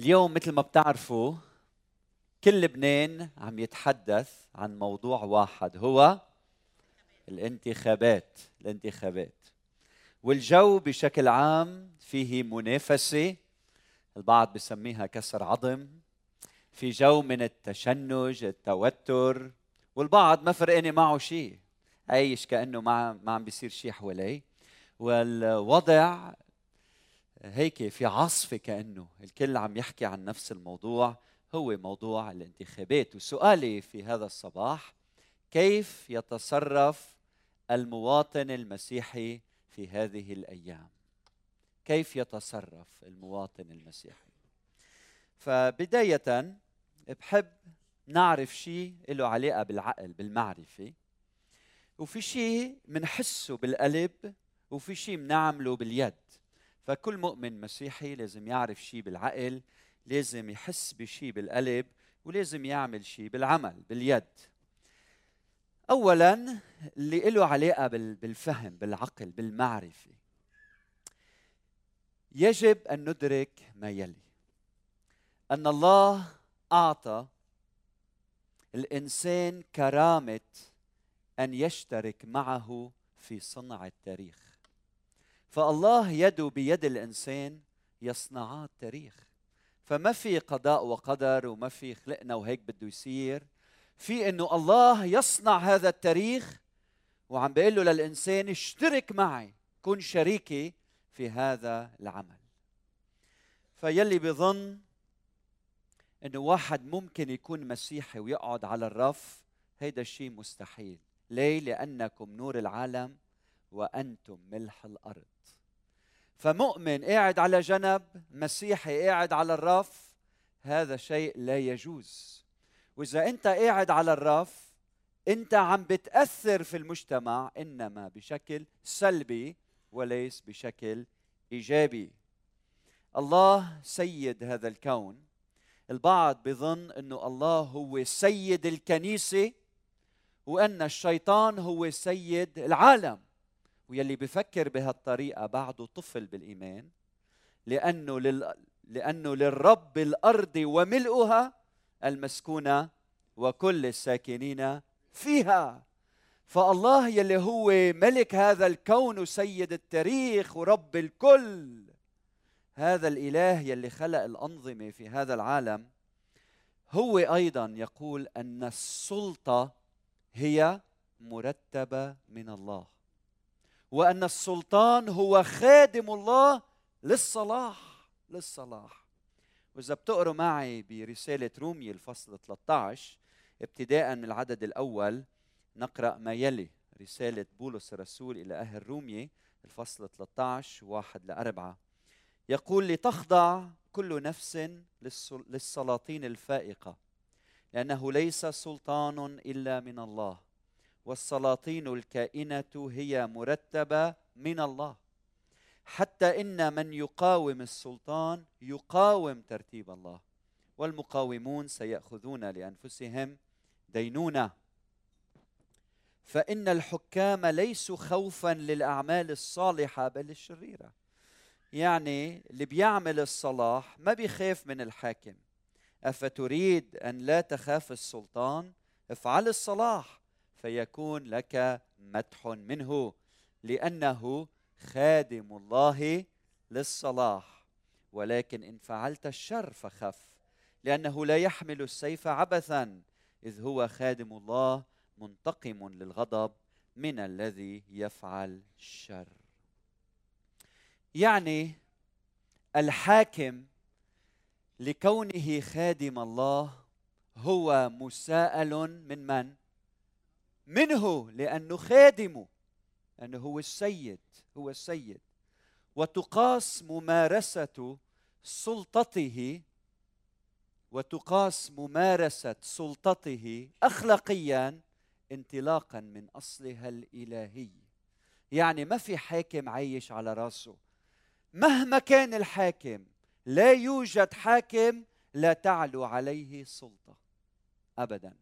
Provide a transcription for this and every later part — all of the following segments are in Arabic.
اليوم مثل ما بتعرفوا كل لبنان عم يتحدث عن موضوع واحد هو الانتخابات الانتخابات. والجو بشكل عام فيه منافسة البعض بسميها كسر عظم في جو من التشنج التوتر والبعض ما فرقانة معه شيء عايش كأنه ما ما عم بيصير شيء حواليه والوضع هيك في عاصفه كأنه الكل عم يحكي عن نفس الموضوع هو موضوع الانتخابات. وسؤالي في هذا الصباح كيف يتصرف المواطن المسيحي في هذه الأيام؟ كيف يتصرف المواطن المسيحي؟ فبداية بحب نعرف شيء له علاقة بالعقل بالمعرفة. وفي شيء منحسه بالقلب وفي شيء منعمله باليد. فكل مؤمن مسيحي لازم يعرف شيء بالعقل لازم يحس بشيء بالقلب ولازم يعمل شيء بالعمل باليد. اولا اللي له علاقة بالفهم بالعقل بالمعرفة. يجب أن ندرك ما يلي. أن الله أعطى الإنسان كرامة أن يشترك معه في صنع التاريخ. فالله يده بيد الإنسان يصنعا التاريخ. فما في قضاء وقدر وما في خلقنا وهيك بده يصير. في إنه الله يصنع هذا التاريخ وعم بيقول له للإنسان اشترك معي كن شريكي في هذا العمل. فيلي بظن إنه واحد ممكن يكون مسيحي ويقعد على الرف هيدا الشيء مستحيل. ليه؟ لأنكم نور العالم وأنتم ملح الأرض. فمؤمن قاعد على جنب مسيحي قاعد على الرف هذا شيء لا يجوز. وإذا أنت قاعد على الرف أنت عم بتأثر في المجتمع إنما بشكل سلبي وليس بشكل إيجابي. الله سيد هذا الكون. البعض بظن إنه الله هو سيد الكنيسة وأن الشيطان هو سيد العالم. ويلي بفكر بهالطريقة بعده طفل بالإيمان لأنه لل... لأنه للرب الأرض وملؤها المسكونة وكل الساكنين فيها. فالله يلي هو ملك هذا الكون وسيد التاريخ ورب الكل هذا الإله يلي خلق الأنظمة في هذا العالم هو أيضا يقول أن السلطة هي مرتبة من الله. وأن السلطان هو خادم الله للصلاح للصلاح. وإذا بتقروا معي برسالة رومي الفصل 13 ابتداء من العدد الأول نقرأ ما يلي. رسالة بولس الرسول إلى أهل رومية الفصل 13 واحد لأربعة. يقول لتخضع كل نفس للسلاطين الفائقة لأنه ليس سلطان إلا من الله. والسلاطين الكائنة هي مرتبة من الله. حتى إن من يقاوم السلطان يقاوم ترتيب الله. والمقاومون سيأخذون لأنفسهم دينونة. فإن الحكام ليسوا خوفا للأعمال الصالحة بل الشريرة. يعني اللي بيعمل الصلاح ما بيخاف من الحاكم. أفتريد أن لا تخاف السلطان؟ افعل الصلاح. فيكون لك مدح منه لأنه خادم الله للصلاح. ولكن إن فعلت الشر فخف لأنه لا يحمل السيف عبثا إذ هو خادم الله منتقم للغضب من الذي يفعل الشر. يعني الحاكم لكونه خادم الله هو مساءل من من؟ منه لأنه خادمه لأنه هو السيد هو السيد. وتقاس ممارسة سلطته وتقاس ممارسة سلطته اخلاقيا انطلاقا من أصلها الإلهي. يعني ما في حاكم عايش على راسه. مهما كان الحاكم لا يوجد حاكم لا تعلو عليه سلطة. ابدا.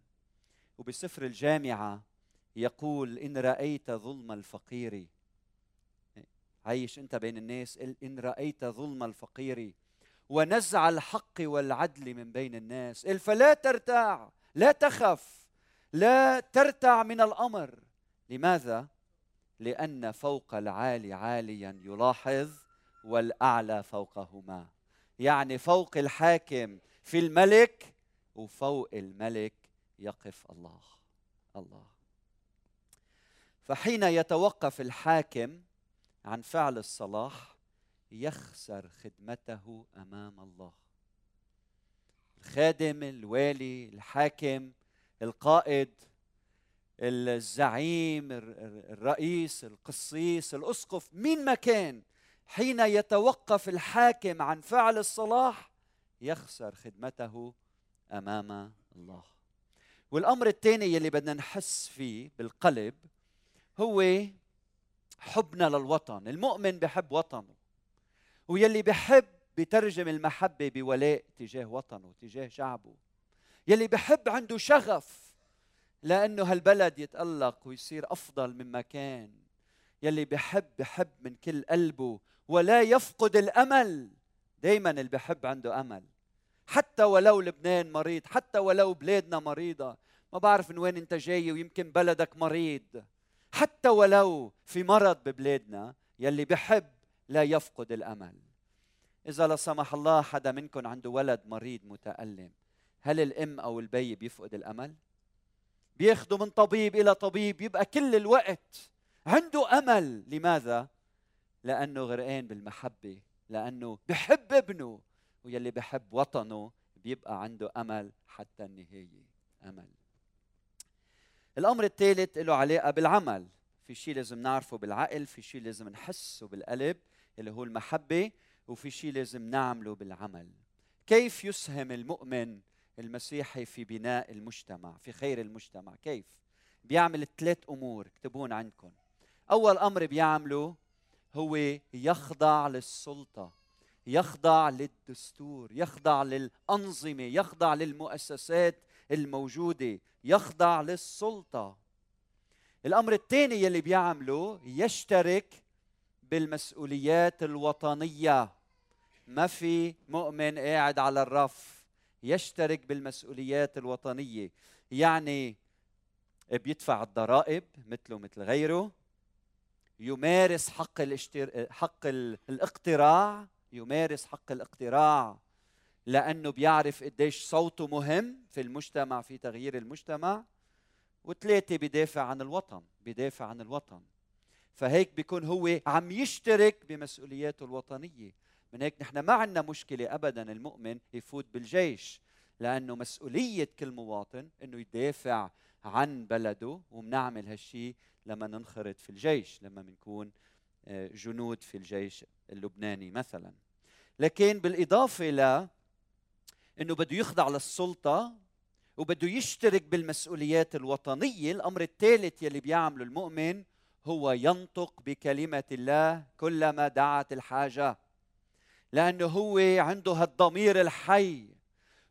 وبسفر الجامعة يقول إن رأيت ظلم عايش أنت بين الناس إن رأيت ظلم الفقير. ونزع الحق والعدل من بين الناس. فلا ترتاع لا تخف لا ترتع من الأمر. لماذا؟ لأن فوق العالي عاليا يلاحظ والأعلى فوقهما. يعني فوق الحاكم في الملك وفوق الملك يقف الله. الله. فحين يتوقف الحاكم عن فعل الصلاح يخسر خدمته أمام الله. الخادم الوالي الحاكم القائد الزعيم الرئيس القسيس الأسقف مين ما كان حين يتوقف الحاكم عن فعل الصلاح يخسر خدمته أمام الله. والأمر الثاني يلي بدنا نحس فيه بالقلب هو حبنا للوطن المؤمن بحب وطنه ويلي بحب بترجم المحبة بولاء تجاه وطنه تجاه شعبه يلي بحب عنده شغف لأنه هالبلد يتألق ويصير أفضل مما كان يلي بحب بحب من كل قلبه ولا يفقد الأمل دايما اللي بحب عنده أمل. حتى ولو لبنان مريض حتى ولو بلادنا مريضة ما بعرف من وين أنت جاي ويمكن بلدك مريض. حتى ولو في مرض ببلادنا يلي بحب لا يفقد الأمل. إذا لا سمح الله حدا منكم عنده ولد مريض متألم هل الأم أو البي بيفقد الأمل؟ بياخذوا من طبيب إلى طبيب يبقى كل الوقت عنده أمل. لماذا؟ لأنه غرقان بالمحبة لأنه بحب ابنه ويلي بحب وطنه بيبقى عنده أمل حتى النهاية. أمل. الأمر الثالث له علاقة بالعمل. في شيء لازم نعرفه بالعقل في شيء لازم نحسه بالقلب اللي هو المحبة وفي شيء لازم نعمله بالعمل. كيف يسهم المؤمن المسيحي في بناء المجتمع في خير المجتمع؟ كيف؟ بيعمل ثلاث أمور اكتبون عندكم. أول أمر بيعمله هو يخضع للسلطة يخضع للدستور يخضع للأنظمة يخضع للمؤسسات الموجودة يخضع للسلطة. الأمر الثاني يلي بيعمله يشترك بالمسؤوليات الوطنية. ما في مؤمن قاعد على الرف يشترك بالمسؤوليات الوطنية. يعني بيدفع الضرائب مثله مثل غيره يمارس حق الاشتر... حق الاقتراع يمارس حق الاقتراع. لأنه بيعرف قديش صوته مهم في المجتمع في تغيير المجتمع. وثلاثه بدافع عن الوطن بدافع عن الوطن. فهيك بيكون هو عم يشترك بمسؤولياته الوطنية. من هيك نحن ما عندنا مشكلة ابدا المؤمن يفوت بالجيش لأنه مسؤولية كل مواطن إنه يدافع عن بلده وبنعمل هالشيء لما ننخرط في الجيش لما بنكون آه، جنود في الجيش اللبناني مثلا. لكن بالإضافة ل إنه بده يخضع للسلطة وبده يشترك بالمسؤوليات الوطنية. الأمر الثالث يلي بيعمله المؤمن هو ينطق بكلمة الله كلما دعت الحاجة لأنه هو عنده هالضمير الحي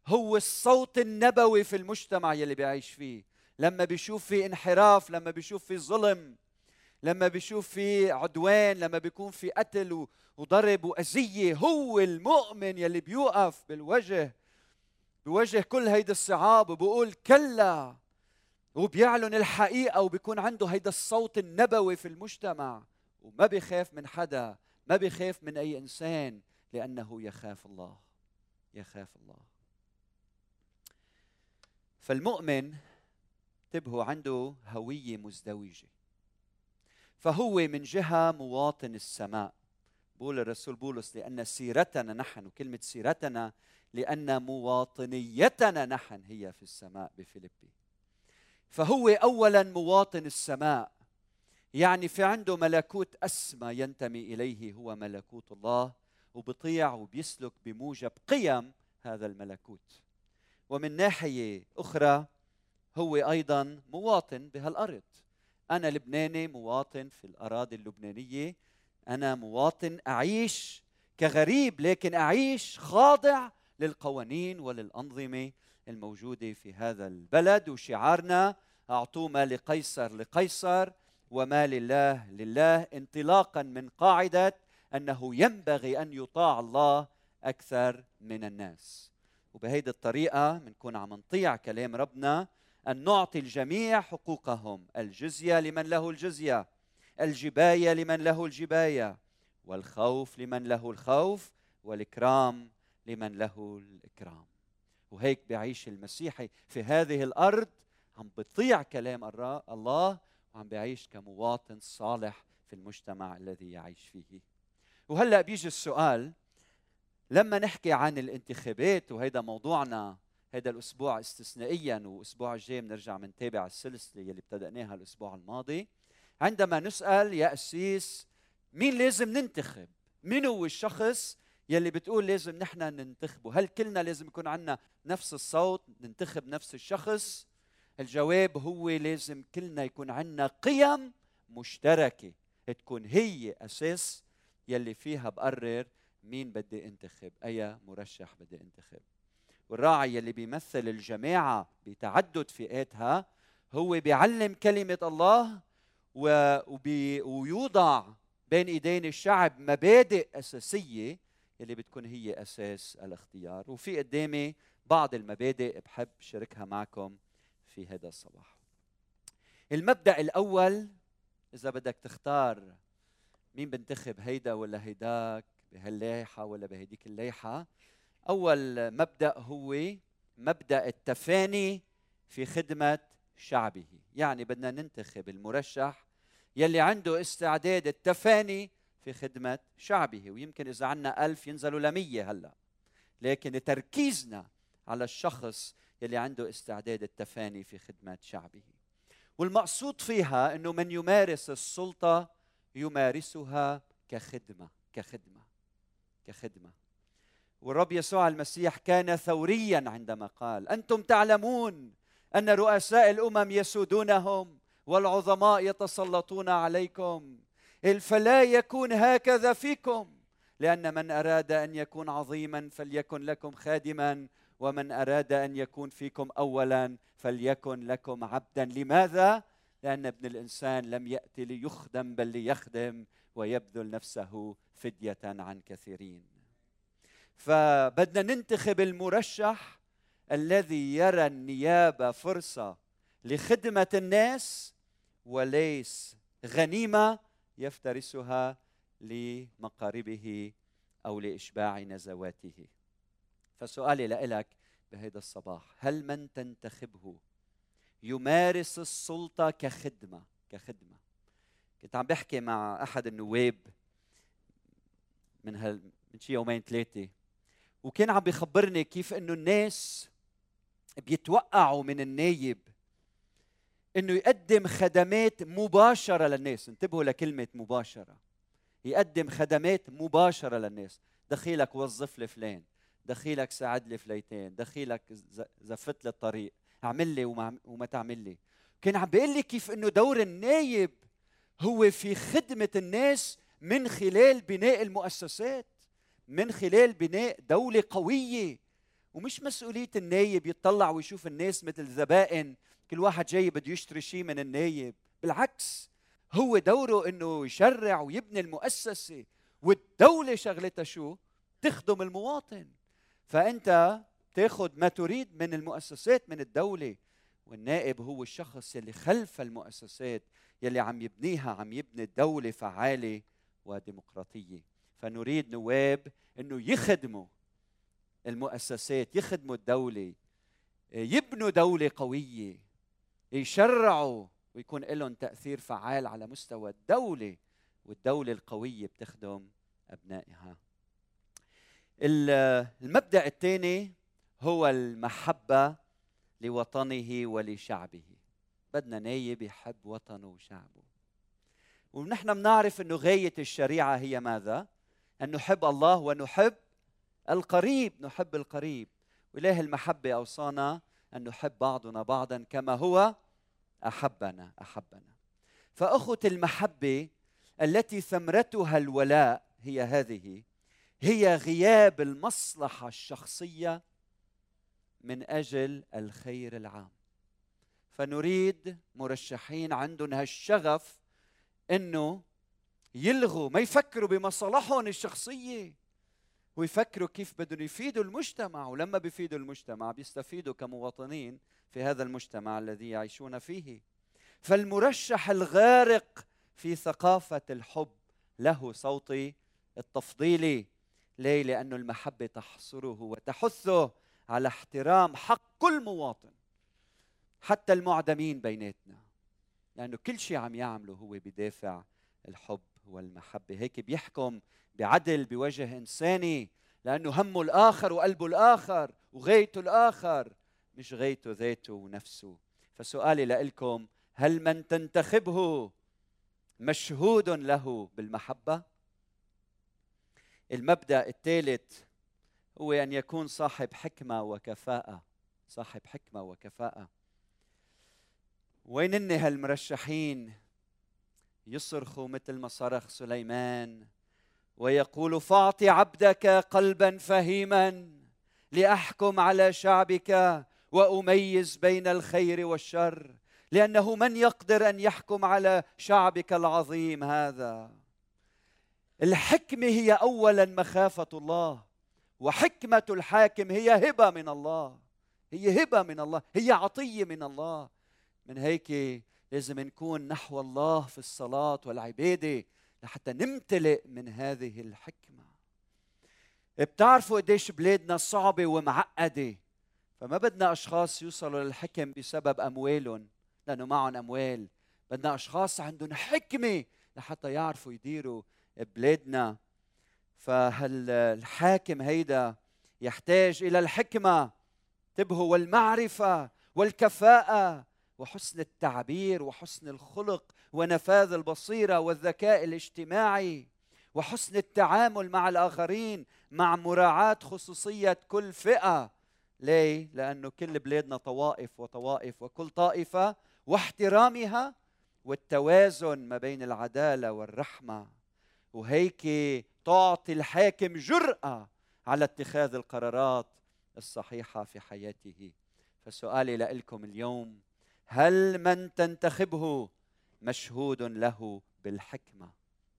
هو الصوت النبوي في المجتمع يلي بيعيش فيه. لما بيشوف في انحراف لما بيشوف في ظلم لما بيشوف في عدوان لما بيكون في قتل وضرب وأذية هو المؤمن يلي بيوقف بالوجه بوجه كل هيدي الصعاب وبقول كلا وبيعلن الحقيقة وبيكون عنده هيدا الصوت النبوي في المجتمع. وما بيخاف من حدا ما بيخاف من أي إنسان لأنه يخاف الله يخاف الله. فالمؤمن انتبهوا عنده هوية مزدوجة. فهو من جهة مواطن السماء. بقول الرسول بولس لأن سيرتنا نحن وكلمة سيرتنا لأن مواطنيتنا نحن هي في السماء بفيلبي. فهو أولا مواطن السماء يعني في عنده ملكوت أسمى ينتمي إليه هو ملكوت الله وبطيع وبيسلك بموجب قيم هذا الملكوت. ومن ناحية أخرى هو أيضا مواطن بهالأرض. أنا لبناني مواطن في الأراضي اللبنانية. أنا مواطن أعيش كغريب لكن أعيش خاضع للقوانين وللأنظمة الموجودة في هذا البلد. وشعارنا أعطوا ما لقيصر لقيصر وما لله لله انطلاقا من قاعدة أنه ينبغي أن يطاع الله أكثر من الناس. وبهيدي الطريقة بنكون عم نطيع كلام ربنا أن نعطي الجميع حقوقهم. الجزية لمن له الجزية الجباية لمن له الجباية والخوف لمن له الخوف والإكرام لمن له الإكرام. وهيك بيعيش المسيحي في هذه الأرض عم بيطيع كلام الله وعم بيعيش كمواطن صالح في المجتمع الذي يعيش فيه. وهلأ بيجي السؤال لما نحكي عن الانتخابات وهيدا موضوعنا هذا الأسبوع استثنائيا والاسبوع الجاي بنرجع بنتابع السلسلة اللي ابتدأناها الأسبوع الماضي عندما نسأل يا قسيس مين لازم ننتخب؟ مين هو الشخص يلي بتقول لازم نحن ننتخبه. هل كلنا لازم يكون عندنا نفس الصوت ننتخب نفس الشخص؟ الجواب هو لازم كلنا يكون عندنا قيم مشتركة تكون هي أساس يلي فيها بقرر مين بدي انتخب أي مرشح بدي انتخب. والراعي يلي بيمثل الجماعة بتعدد فئاتها هو بيعلم كلمة الله وبي ويوضع بين إيدين الشعب مبادئ أساسية يلي بتكون هي أساس الاختيار. وفي قدامي بعض المبادئ بحب شاركها معكم في هذا الصباح. المبدأ الأول إذا بدك تختار مين بنتخب هيدا ولا هيداك؟ بهاللايحه ولا بهديك اللايحه أول مبدأ هو مبدأ التفاني في خدمة شعبه. يعني بدنا ننتخب المرشح يلي عنده استعداد التفاني في خدمة شعبه ويمكن إذا عنا ألف ينزلوا لمية هلأ. لكن تركيزنا على الشخص يلي عنده استعداد التفاني في خدمة شعبه. والمقصود فيها أنه من يمارس السلطة يمارسها كخدمة كخدمة كخدمة. والرب يسوع المسيح كان ثوريا عندما قال أنتم تعلمون أن رؤساء الأمم يسودونهم والعظماء يتسلطون عليكم. فلا يكون هكذا فيكم. لأن من أراد أن يكون عظيما فليكن لكم خادما ومن أراد أن يكون فيكم أولا فليكن لكم عبدا. لماذا؟ لأن ابن الإنسان لم يأتي ليخدم بل ليخدم ويبذل نفسه فدية عن كثيرين. فبدنا ننتخب المرشح الذي يرى النيابة فرصة لخدمة الناس وليس غنيمة يفترسها لمقاربه أو لإشباع نزواته. فسؤالي لك بهذا الصباح هل من تنتخبه يمارس السلطة كخدمة؟ كخدمة. كنت عم بحكي مع أحد النواب من هال من شي يومين ثلاثة وكان عم بيخبرني كيف إنه الناس بيتوقعوا من النايب إنه يقدم خدمات مباشرة للناس. انتبهوا لكلمة مباشرة. يقدم خدمات مباشرة للناس. دخيلك وظف لي فلان. دخيلك ساعد لي فليتين دخيلك زفت لي الطريق. اعمل لي وما, وما تعمل لي. كان عم بيقول لي كيف إنه دور النايب هو في خدمة الناس من خلال بناء المؤسسات من خلال بناء دولة قوية. ومش مسؤولية النايب يطلع ويشوف الناس مثل ذبائن كل واحد جاي بده يشتري شيء من النايب. بالعكس هو دوره إنه يشرع ويبني المؤسسة والدولة شغلتها شو؟ تخدم المواطن. فأنت تاخذ ما تريد من المؤسسات من الدولة والنائب هو الشخص يلي خلف المؤسسات يلي عم يبنيها عم يبني الدولة فعالة وديمقراطية. فنريد نواب إنه يخدموا المؤسسات يخدموا الدولة يبنوا دولة قوية يشرعوا ويكون لهم تأثير فعال على مستوى الدولة والدولة القوية بتخدم أبنائها. المبدأ الثاني هو المحبة لوطنه ولشعبه. بدنا نايب يحب وطنه وشعبه. ونحن بنعرف إنه غاية الشريعة هي ماذا؟ أن نحب الله ونحب القريب نحب القريب. واله المحبة أوصانا أن نحب بعضنا بعضا كما هو أحبنا أحبنا. فأخوة المحبة التي ثمرتها الولاء هي هذه هي غياب المصلحة الشخصية من أجل الخير العام. فنريد مرشحين عندهم هالشغف إنه يلغوا ما يفكروا بمصالحهم الشخصية. ويفكروا كيف بدهم يفيدوا المجتمع ولما بيفيدوا المجتمع بيستفيدوا كمواطنين في هذا المجتمع الذي يعيشون فيه. فالمرشح الغارق في ثقافة الحب له صوتي التفضيلي. ليه؟ لأن المحبة تحصره وتحثه على احترام حق كل مواطن حتى المعدمين بيناتنا. لأنه كل شيء عم يعمله هو بدافع الحب والمحبة. هيك بيحكم بعدل بوجه إنساني لأنه همه الآخر وقلبه الآخر وغايته الآخر مش غايته ذاته ونفسه. فسؤالي لكم هل من تنتخبه مشهود له بالمحبة؟ المبدأ الثالث هو أن يكون صاحب حكمة وكفاءة. صاحب حكمة وكفاءة. وين هالمرشحين؟ يصرخوا مثل ما صرخ سليمان. ويقول فاعط عبدك قلبا فهيما لأحكم على شعبك وأميز بين الخير والشر لأنه من يقدر أن يحكم على شعبك العظيم هذا؟ الحكمة هي اولا مخافة الله وحكمة الحاكم هي هبة من الله هي هبة من الله هي عطية من الله. من هيك لازم نكون نحو الله في الصلاة والعبادة. لحتى نمتلئ من هذه الحكمة. بتعرفوا قديش بلادنا صعبة ومعقدة. فما بدنا أشخاص يوصلوا للحكم بسبب أموالهم لأنه معهم أموال. بدنا أشخاص عندهم حكمة لحتى يعرفوا يديروا بلادنا. فهالحاكم هيدا يحتاج إلى الحكمة؟ انتبهوا والمعرفة والكفاءة. وحسن التعبير وحسن الخلق ونفاذ البصيرة والذكاء الاجتماعي وحسن التعامل مع الآخرين مع مراعاة خصوصية كل فئة. ليه؟ لأنه كل بلادنا طوائف وطوائف وكل طائفة واحترامها والتوازن ما بين العدالة والرحمة. وهيك تعطي الحاكم جرأة على اتخاذ القرارات الصحيحة في حياته. فسؤالي لكم اليوم هل من تنتخبه مشهود له بالحكمة؟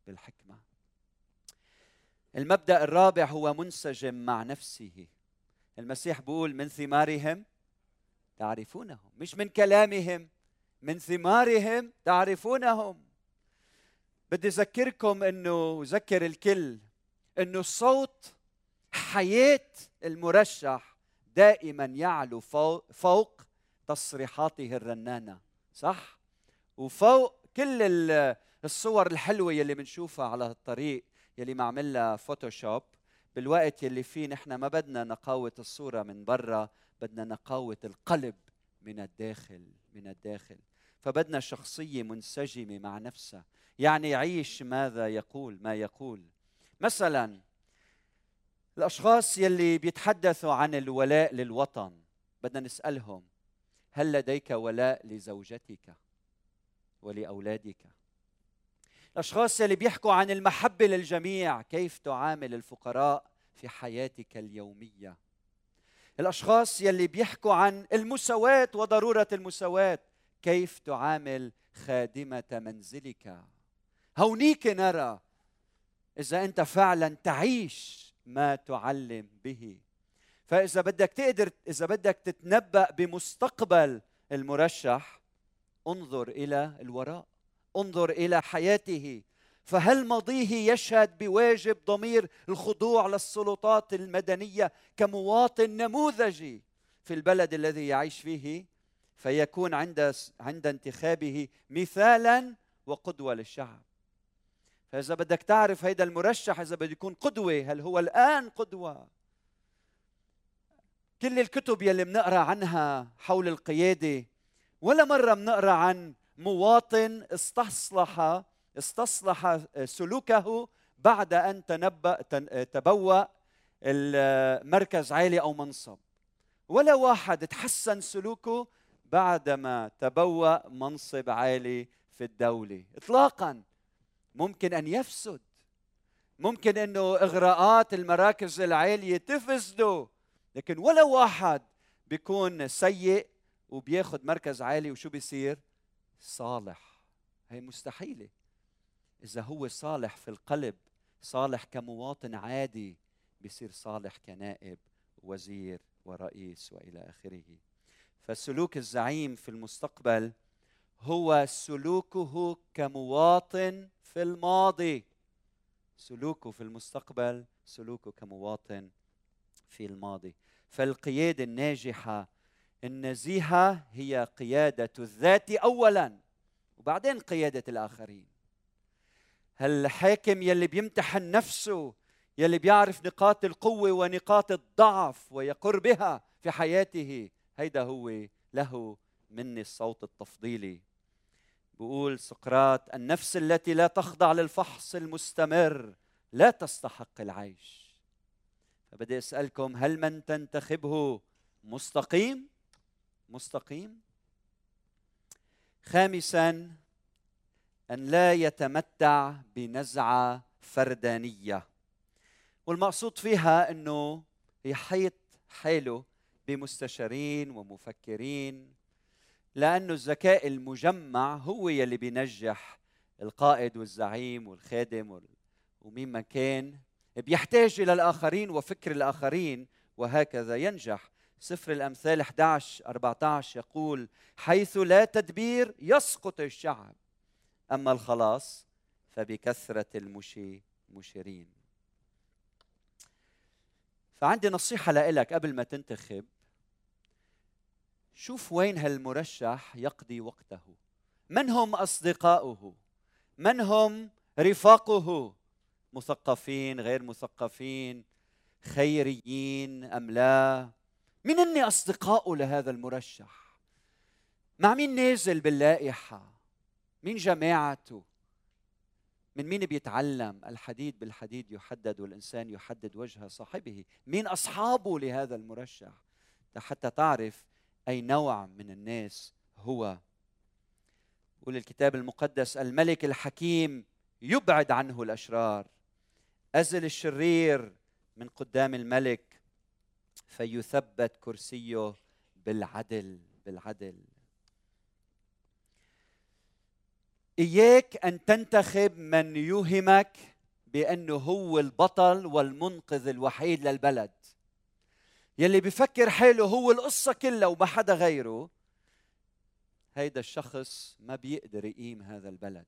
بالحكمة. المبدأ الرابع هو منسجم مع نفسه. المسيح بيقول من ثمارهم تعرفونهم. مش من كلامهم من ثمارهم تعرفونهم. بدي أذكركم إنه ذكر الكل إنه الصوت حياة المرشح دائما يعلو فوق, فوق تصريحاته الرنانة صح؟ وفوق كل الصور الحلوة يلي بنشوفها على الطريق يلي معمل لها فوتوشوب بالوقت يلي فيه نحن ما بدنا نقاوة الصورة من برا بدنا نقاوة القلب من الداخل من الداخل. فبدنا شخصية منسجمة مع نفسها. يعني يعيش ماذا يقول ما يقول. مثلا الأشخاص يلي بيتحدثوا عن الولاء للوطن بدنا نسألهم هل لديك ولاء لزوجتك ولأولادك؟ الأشخاص اللي بيحكوا عن المحبة للجميع كيف تعامل الفقراء في حياتك اليومية؟ الأشخاص يلي بيحكوا عن المساواة وضرورة المساواة كيف تعامل خادمة منزلك؟ هونيك نرى إذا أنت فعلا تعيش ما تعلم به. فإذا بدك تقدر إذا بدك تتنبأ بمستقبل المرشح انظر إلى الوراء انظر إلى حياته. فهل ماضيه يشهد بواجب ضمير الخضوع للسلطات المدنية كمواطن نموذجي في البلد الذي يعيش فيه؟ فيكون عند عند انتخابه مثالا وقدوة للشعب. فإذا بدك تعرف هيدا المرشح إذا بده يكون قدوة هل هو الآن قدوة؟ كل الكتب يلي بنقرا عنها حول القيادة ولا مرة بنقرا عن مواطن استصلح استصلح سلوكه بعد أن تنبأ تبوأ المركز عالي أو منصب. ولا واحد تحسن سلوكه بعدما تبوأ منصب عالي في الدولة. إطلاقا ممكن أن يفسد. ممكن أنه إغراءات المراكز العالية تفسده. لكن ولا واحد بيكون سيء وبياخذ مركز عالي وشو بيصير؟ صالح. هي مستحيلة. إذا هو صالح في القلب صالح كمواطن عادي بيصير صالح كنائب وزير ورئيس وإلى آخره. فسلوك الزعيم في المستقبل هو سلوكه كمواطن في الماضي. سلوكه في المستقبل سلوكه كمواطن في الماضي. فالقيادة الناجحة النزيهه هي قيادة الذات اولا وبعدين قيادة الآخرين. هالحاكم يلي بيمتحن نفسه يلي بيعرف نقاط القوة ونقاط الضعف ويقر بها في حياته هيدا هو له مني الصوت التفضيلي. بقول سقراط النفس التي لا تخضع للفحص المستمر لا تستحق العيش. فبدي أسألكم هل من تنتخبه مستقيم؟ مستقيم. خامسا أن لا يتمتع بنزعة فردانية. والمقصود فيها إنه يحيط حاله بمستشارين ومفكرين لأنه الذكاء المجمع هو يلي بينجح القائد والزعيم والخادم ومين ما كان. بيحتاج إلى الآخرين وفكر الآخرين وهكذا ينجح. سفر الأمثال 11 14 يقول حيث لا تدبير يسقط الشعب أما الخلاص فبكثرة المشي مشيرين. فعندي نصيحة لك قبل ما تنتخب. شوف وين هالمرشح يقضي وقته. من هم أصدقاؤه؟ من هم رفاقه؟ مثقفين غير مثقفين خيريين أم لا؟ من هن اصدقاؤه لهذا المرشح؟ مع مين نازل باللائحة؟ مين جماعته؟ من مين بيتعلم؟ الحديد بالحديد يحدد والإنسان يحدد وجه صاحبه. مين أصحابه لهذا المرشح؟ حتى تعرف أي نوع من الناس هو. يقول الكتاب المقدس الملك الحكيم يبعد عنه الأشرار. أزل الشرير من قدام الملك فيثبت كرسيه بالعدل بالعدل. إياك أن تنتخب من يوهمك بأنه هو البطل والمنقذ الوحيد للبلد. يلي بفكر حاله هو القصة كلها وما حدا غيره. هيدا الشخص ما بيقدر يقيم هذا البلد.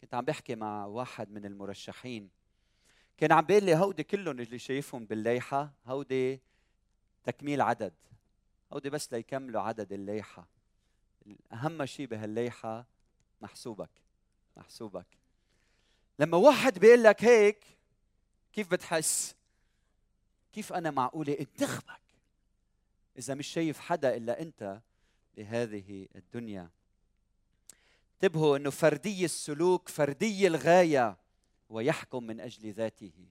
كنت عم بحكي مع واحد من المرشحين. كان عم بيقول لي هودي كلهم اللي شايفهم بالليحة هودي تكميل عدد هودي بس ليكملوا عدد الليحة أهم شيء بهالليحة محسوبك محسوبك. لما واحد بيقول لك هيك كيف بتحس؟ كيف أنا معقولة انتخبك إذا مش شايف حدا إلا أنت بهذه الدنيا. انتبهوا إنه فردي السلوك فردي الغاية. ويحكم من أجل ذاته.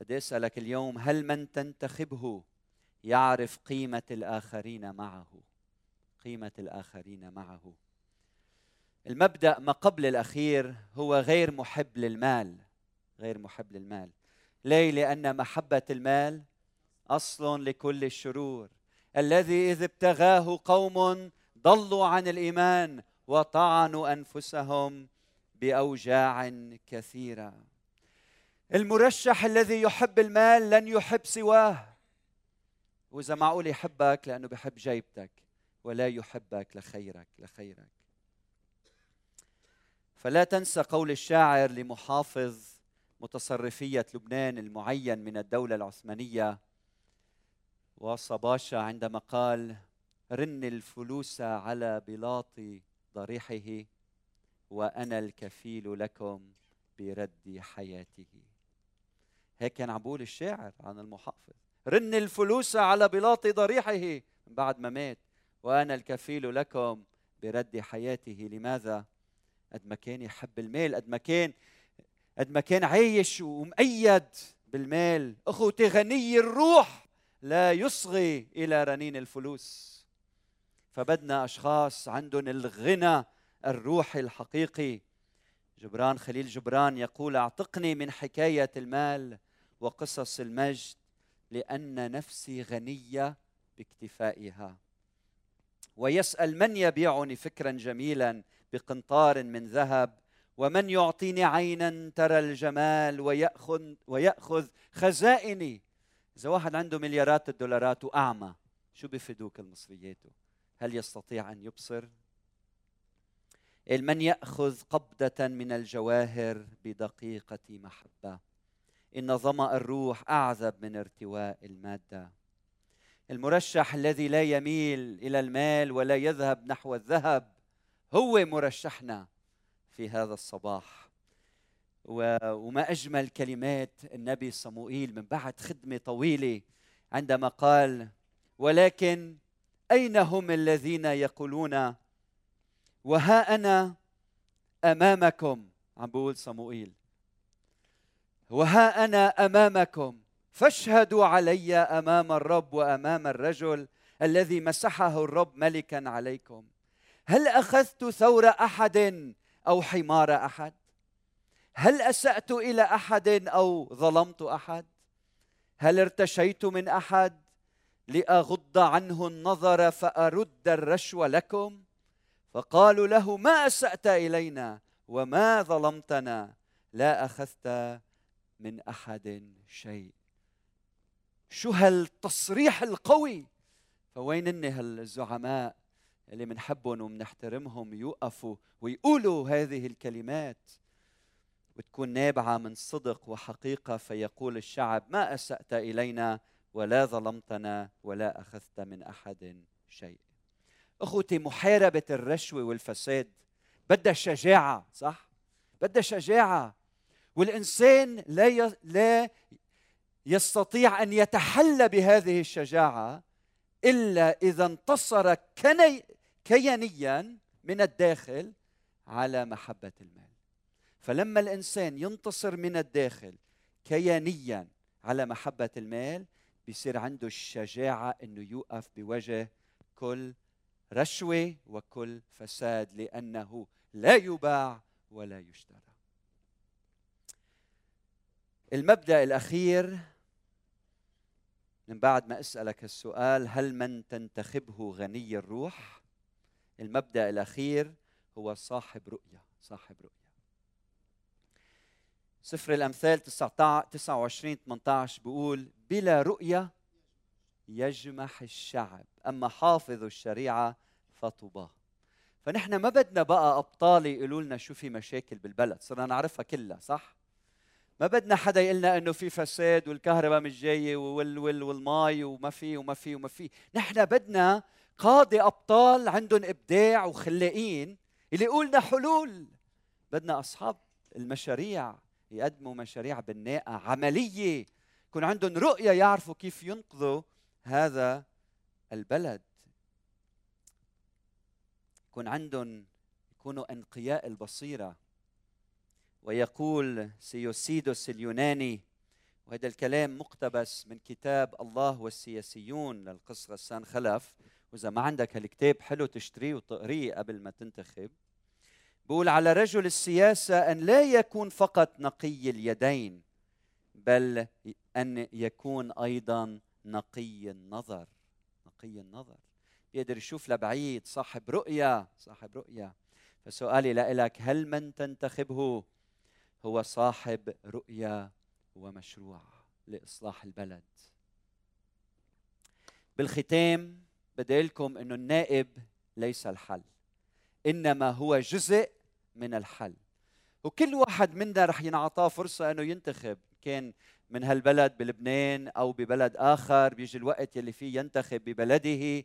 بدي أسألك اليوم هل من تنتخبه يعرف قيمة الآخرين معه؟ قيمة الآخرين معه. المبدأ ما قبل الأخير هو غير محب للمال. غير محب للمال. ليه؟ لأن محبة المال أصل لكل الشرور. الذي إذ ابتغاه قوم ضلوا عن الإيمان وطعنوا أنفسهم بأوجاع كثيرة. المرشح الذي يحب المال لن يحب سواه. وإذا معقول يحبك لأنه بحب جيبتك ولا يحبك لخيرك لخيرك. فلا تنسى قول الشاعر لمحافظ متصرفية لبنان المعين من الدولة العثمانية وصباشا عندما قال رن الفلوس على بلاط ضريحه. وأنا الكفيل لكم برد حياته. هيك كان عم الشاعر عن المحافظ. رن الفلوس على بلاط ضريحه. بعد ما مات وأنا الكفيل لكم برد حياته. لماذا؟ قد ما كان يحب المال قد ما كان قد ما كان عايش ومؤيد بالمال. أخوتي غني الروح لا يصغي إلى رنين الفلوس. فبدنا أشخاص عندهم الغنى الروحي الحقيقي. جبران خليل جبران يقول أعتقني من حكاية المال وقصص المجد لأن نفسي غنية باكتفائها. ويسأل من يبيعني فكرا جميلا بقنطار من ذهب ومن يعطيني عينا ترى الجمال ويأخذ ويأخذ خزائني. إذا واحد عنده مليارات الدولارات وأعمى شو بفيدوك المصريات؟ هل يستطيع أن يبصر؟ من يأخذ قبضة من الجواهر بدقيقة محبة. إن ظمأ الروح أعذب من ارتواء المادة. المرشح الذي لا يميل إلى المال ولا يذهب نحو الذهب هو مرشحنا في هذا الصباح. وما أجمل كلمات النبي صموئيل من بعد خدمة طويلة عندما قال ولكن أين هم الذين يقولون وها أنا أمامكم عم بقول صموئيل. وها أنا أمامكم فاشهدوا علي أمام الرب وأمام الرجل الذي مسحه الرب ملكا عليكم. هل أخذت ثور أحد أو حمار أحد؟ هل أسأت إلى أحد أو ظلمت أحد؟ هل ارتشيت من أحد لأغض عنه النظر فأرد الرشوه لكم؟ فقالوا له ما أسأت إلينا وما ظلمتنا لا أخذت من أحد شيء شو هالتصريح القوي فوين هن هالزعماء اللي بنحبهم وبنحترمهم يوقفوا ويقولوا هذه الكلمات وتكون نابعة من صدق وحقيقة فيقول الشعب ما أسأت إلينا ولا ظلمتنا ولا أخذت من أحد شيء. أخوتي محاربة الرشوه والفساد. بدها شجاعة صح؟ بدها شجاعة. والإنسان لا لا يستطيع أن يتحلى بهذه الشجاعة إلا إذا انتصر كني كيانيا من الداخل على محبة المال. فلما الإنسان ينتصر من الداخل كيانيا على محبة المال بيصير عنده الشجاعة إنه يوقف بوجه كل رشوة وكل فساد لأنه لا يباع ولا يشترى. المبدأ الأخير من بعد ما أسألك السؤال هل من تنتخبه غني الروح؟ المبدأ الأخير هو صاحب رؤية صاحب رؤية. سفر الأمثال 29 18 بيقول بلا رؤية يجمح الشعب. أما حافظ الشريعة فطوباه فنحن ما بدنا بقى أبطال يقولوا لنا شو في مشاكل بالبلد. صرنا نعرفها كلها صح؟ ما بدنا حدا يقلنا إنه في فساد والكهرباء مش جاية وال وال والماي وما في وما في وما في. نحن بدنا قاضي أبطال عندهم إبداع وخلاقين اللي يقولنا حلول. بدنا أصحاب المشاريع يقدموا مشاريع بناءه عملية. يكون عندهم رؤية يعرفوا كيف ينقذوا هذا البلد. يكون عندهم يكونوا انقياء البصيرة. ويقول سيوسيدوس اليوناني وهذا الكلام مقتبس من كتاب الله والسياسيون للقس غسان خلف وإذا ما عندك هالكتاب حلو تشتريه وتقريه قبل ما تنتخب. بقول على رجل السياسة أن لا يكون فقط نقي اليدين بل أن يكون أيضا نقي النظر نقي النظر. يقدر يشوف لبعيد صاحب رؤية صاحب رؤية. فسؤالي لك هل من تنتخبه هو صاحب رؤية ومشروع لإصلاح البلد؟ بالختام بدي لكم إنه النائب ليس الحل إنما هو جزء من الحل. وكل واحد منا رح ينعطاه فرصة إنه ينتخب. كان من هالبلد بلبنان أو ببلد آخر بيجي الوقت يلي فيه ينتخب ببلده.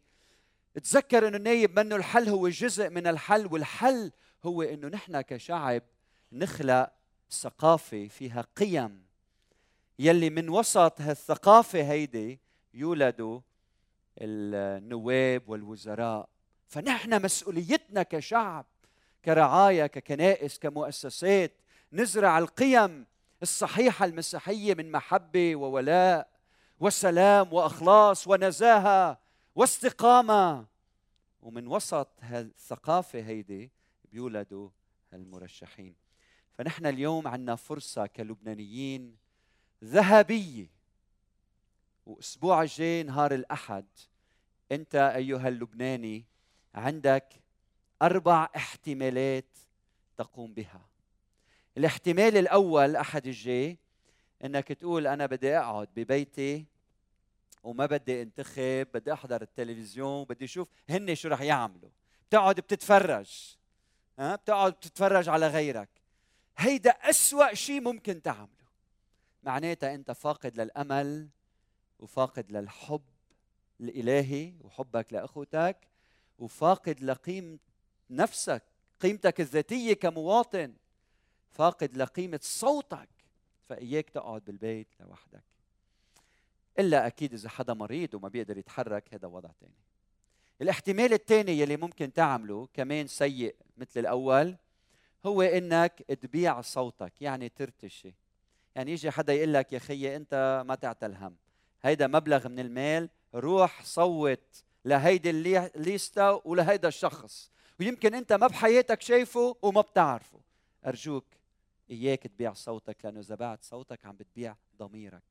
تذكر إنه النايب منه الحل هو جزء من الحل والحل هو إنه نحن كشعب نخلق ثقافة فيها قيم. يلي من وسط هالثقافة هيدي يولدوا النواب والوزراء. فنحن مسؤوليتنا كشعب كرعاية ككنائس كمؤسسات نزرع القيم الصحيحة المسيحية من محبة وولاء وسلام وإخلاص ونزاهة واستقامة. ومن وسط هالثقافة هيدي بيولدوا هالمرشحين. فنحن اليوم عندنا فرصة كلبنانيين ذهبية. وأسبوع الجاي نهار الأحد أنت أيها اللبناني عندك أربع احتمالات تقوم بها. الاحتمال الأول أحد الجاي إنك تقول أنا بدي أقعد ببيتي وما بدي انتخب بدي أحضر التلفزيون بدي أشوف هن شو رح يعملوا. بتقعد بتتفرج ها؟ بتقعد بتتفرج على غيرك. هيدا أسوأ شيء ممكن تعمله. معناتها أنت فاقد للأمل وفاقد للحب الإلهي وحبك لأخوتك وفاقد لقيمه نفسك قيمتك الذاتية كمواطن. فاقد لقيمه صوتك فإياك تقعد بالبيت لوحدك. إلا أكيد إذا حدا مريض وما بيقدر يتحرك هذا وضع ثاني الاحتمال الثاني يلي ممكن تعمله كمان سيء مثل الأول هو إنك تبيع صوتك يعني ترتشي. يعني يجي حدا يقول لك يا خيي أنت ما تعتل هم. هيدا مبلغ من المال روح صوت لهيدي الليستا ولهيدا الشخص. ويمكن أنت ما بحياتك شايفه وما بتعرفه. أرجوك إياك تبيع صوتك لأنه إذا بعت صوتك عم بتبيع ضميرك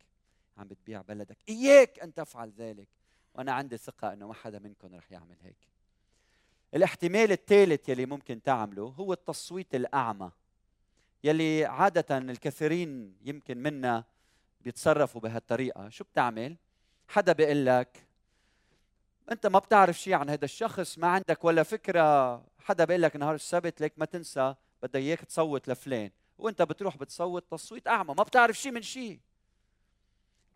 عم بتبيع بلدك. إياك أن تفعل ذلك. وأنا عندي ثقة إنه ما حدا منكم رح يعمل هيك. الاحتمال الثالث يلي ممكن تعمله هو التصويت الأعمى يلي عادة الكثيرين يمكن منا بيتصرفوا بهالطريقة. شو بتعمل؟ حدا بيقول لك أنت ما بتعرف شيء عن هذا الشخص ما عندك ولا فكرة. حدا بيقول لك نهار السبت ليك ما تنسى بدي إياك تصوت لفلان. وانت بتروح بتصوت تصويت أعمى ما بتعرف شيء من شيء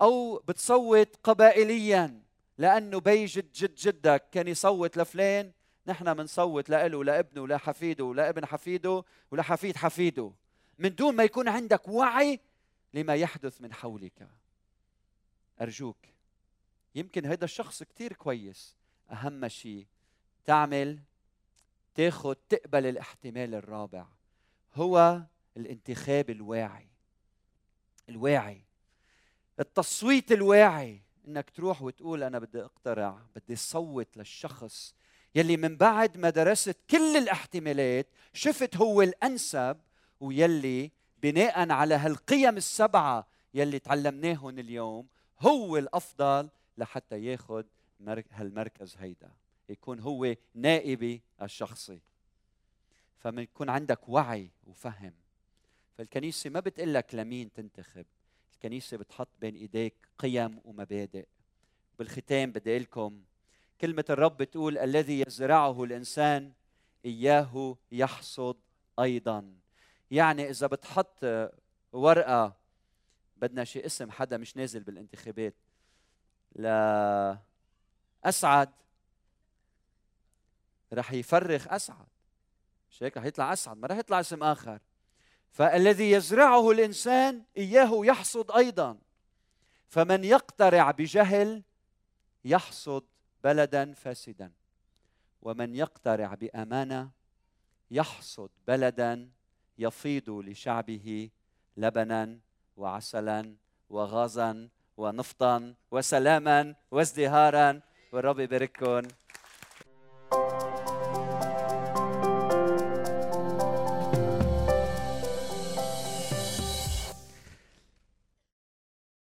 أو بتصوت قبائليا لأنه بي جد جد جدك كان يصوت لفلان نحن بنصوت لإله لابنه لحفيده ولابن حفيده ولحفيد حفيده. من دون ما يكون عندك وعي لما يحدث من حولك. أرجوك يمكن هذا الشخص كثير كويس. أهم شيء تعمل تاخذ تقبل الاحتمال الرابع. هو الانتخاب الواعي. الواعي. التصويت الواعي. إنك تروح وتقول أنا بدي أقترع بدي صوت للشخص يلي من بعد ما درست كل الاحتمالات شفت هو الأنسب ويلي بناء على هالقيم السبعة يلي تعلمناهم اليوم هو الأفضل لحتى ياخذ هالمركز هيدا. يكون هو نائبي الشخصي. فما يكون عندك وعي وفهم. فالكنيسة ما بتقول لك لمين تنتخب. الكنيسة بتحط بين إيديك قيم ومبادئ. بالختام بدي لكم كلمة الرب بتقول الذي يزرعه الإنسان إياه يحصد أيضا. يعني إذا بتحط ورقة بدنا شي اسم حدا مش نازل بالانتخابات. لأسعد رح يفرخ أسعد. مش هيك؟ رح يطلع أسعد ما رح يطلع اسم آخر. فالذي يزرعه الإنسان إياه يحصد أيضا. فمن يقترع بجهل يحصد بلدا فاسدا. ومن يقترع بأمانة يحصد بلدا يفيض لشعبه لبنا وعسلا وغازا ونفطا وسلاما وازدهارا. والرب يبارككم.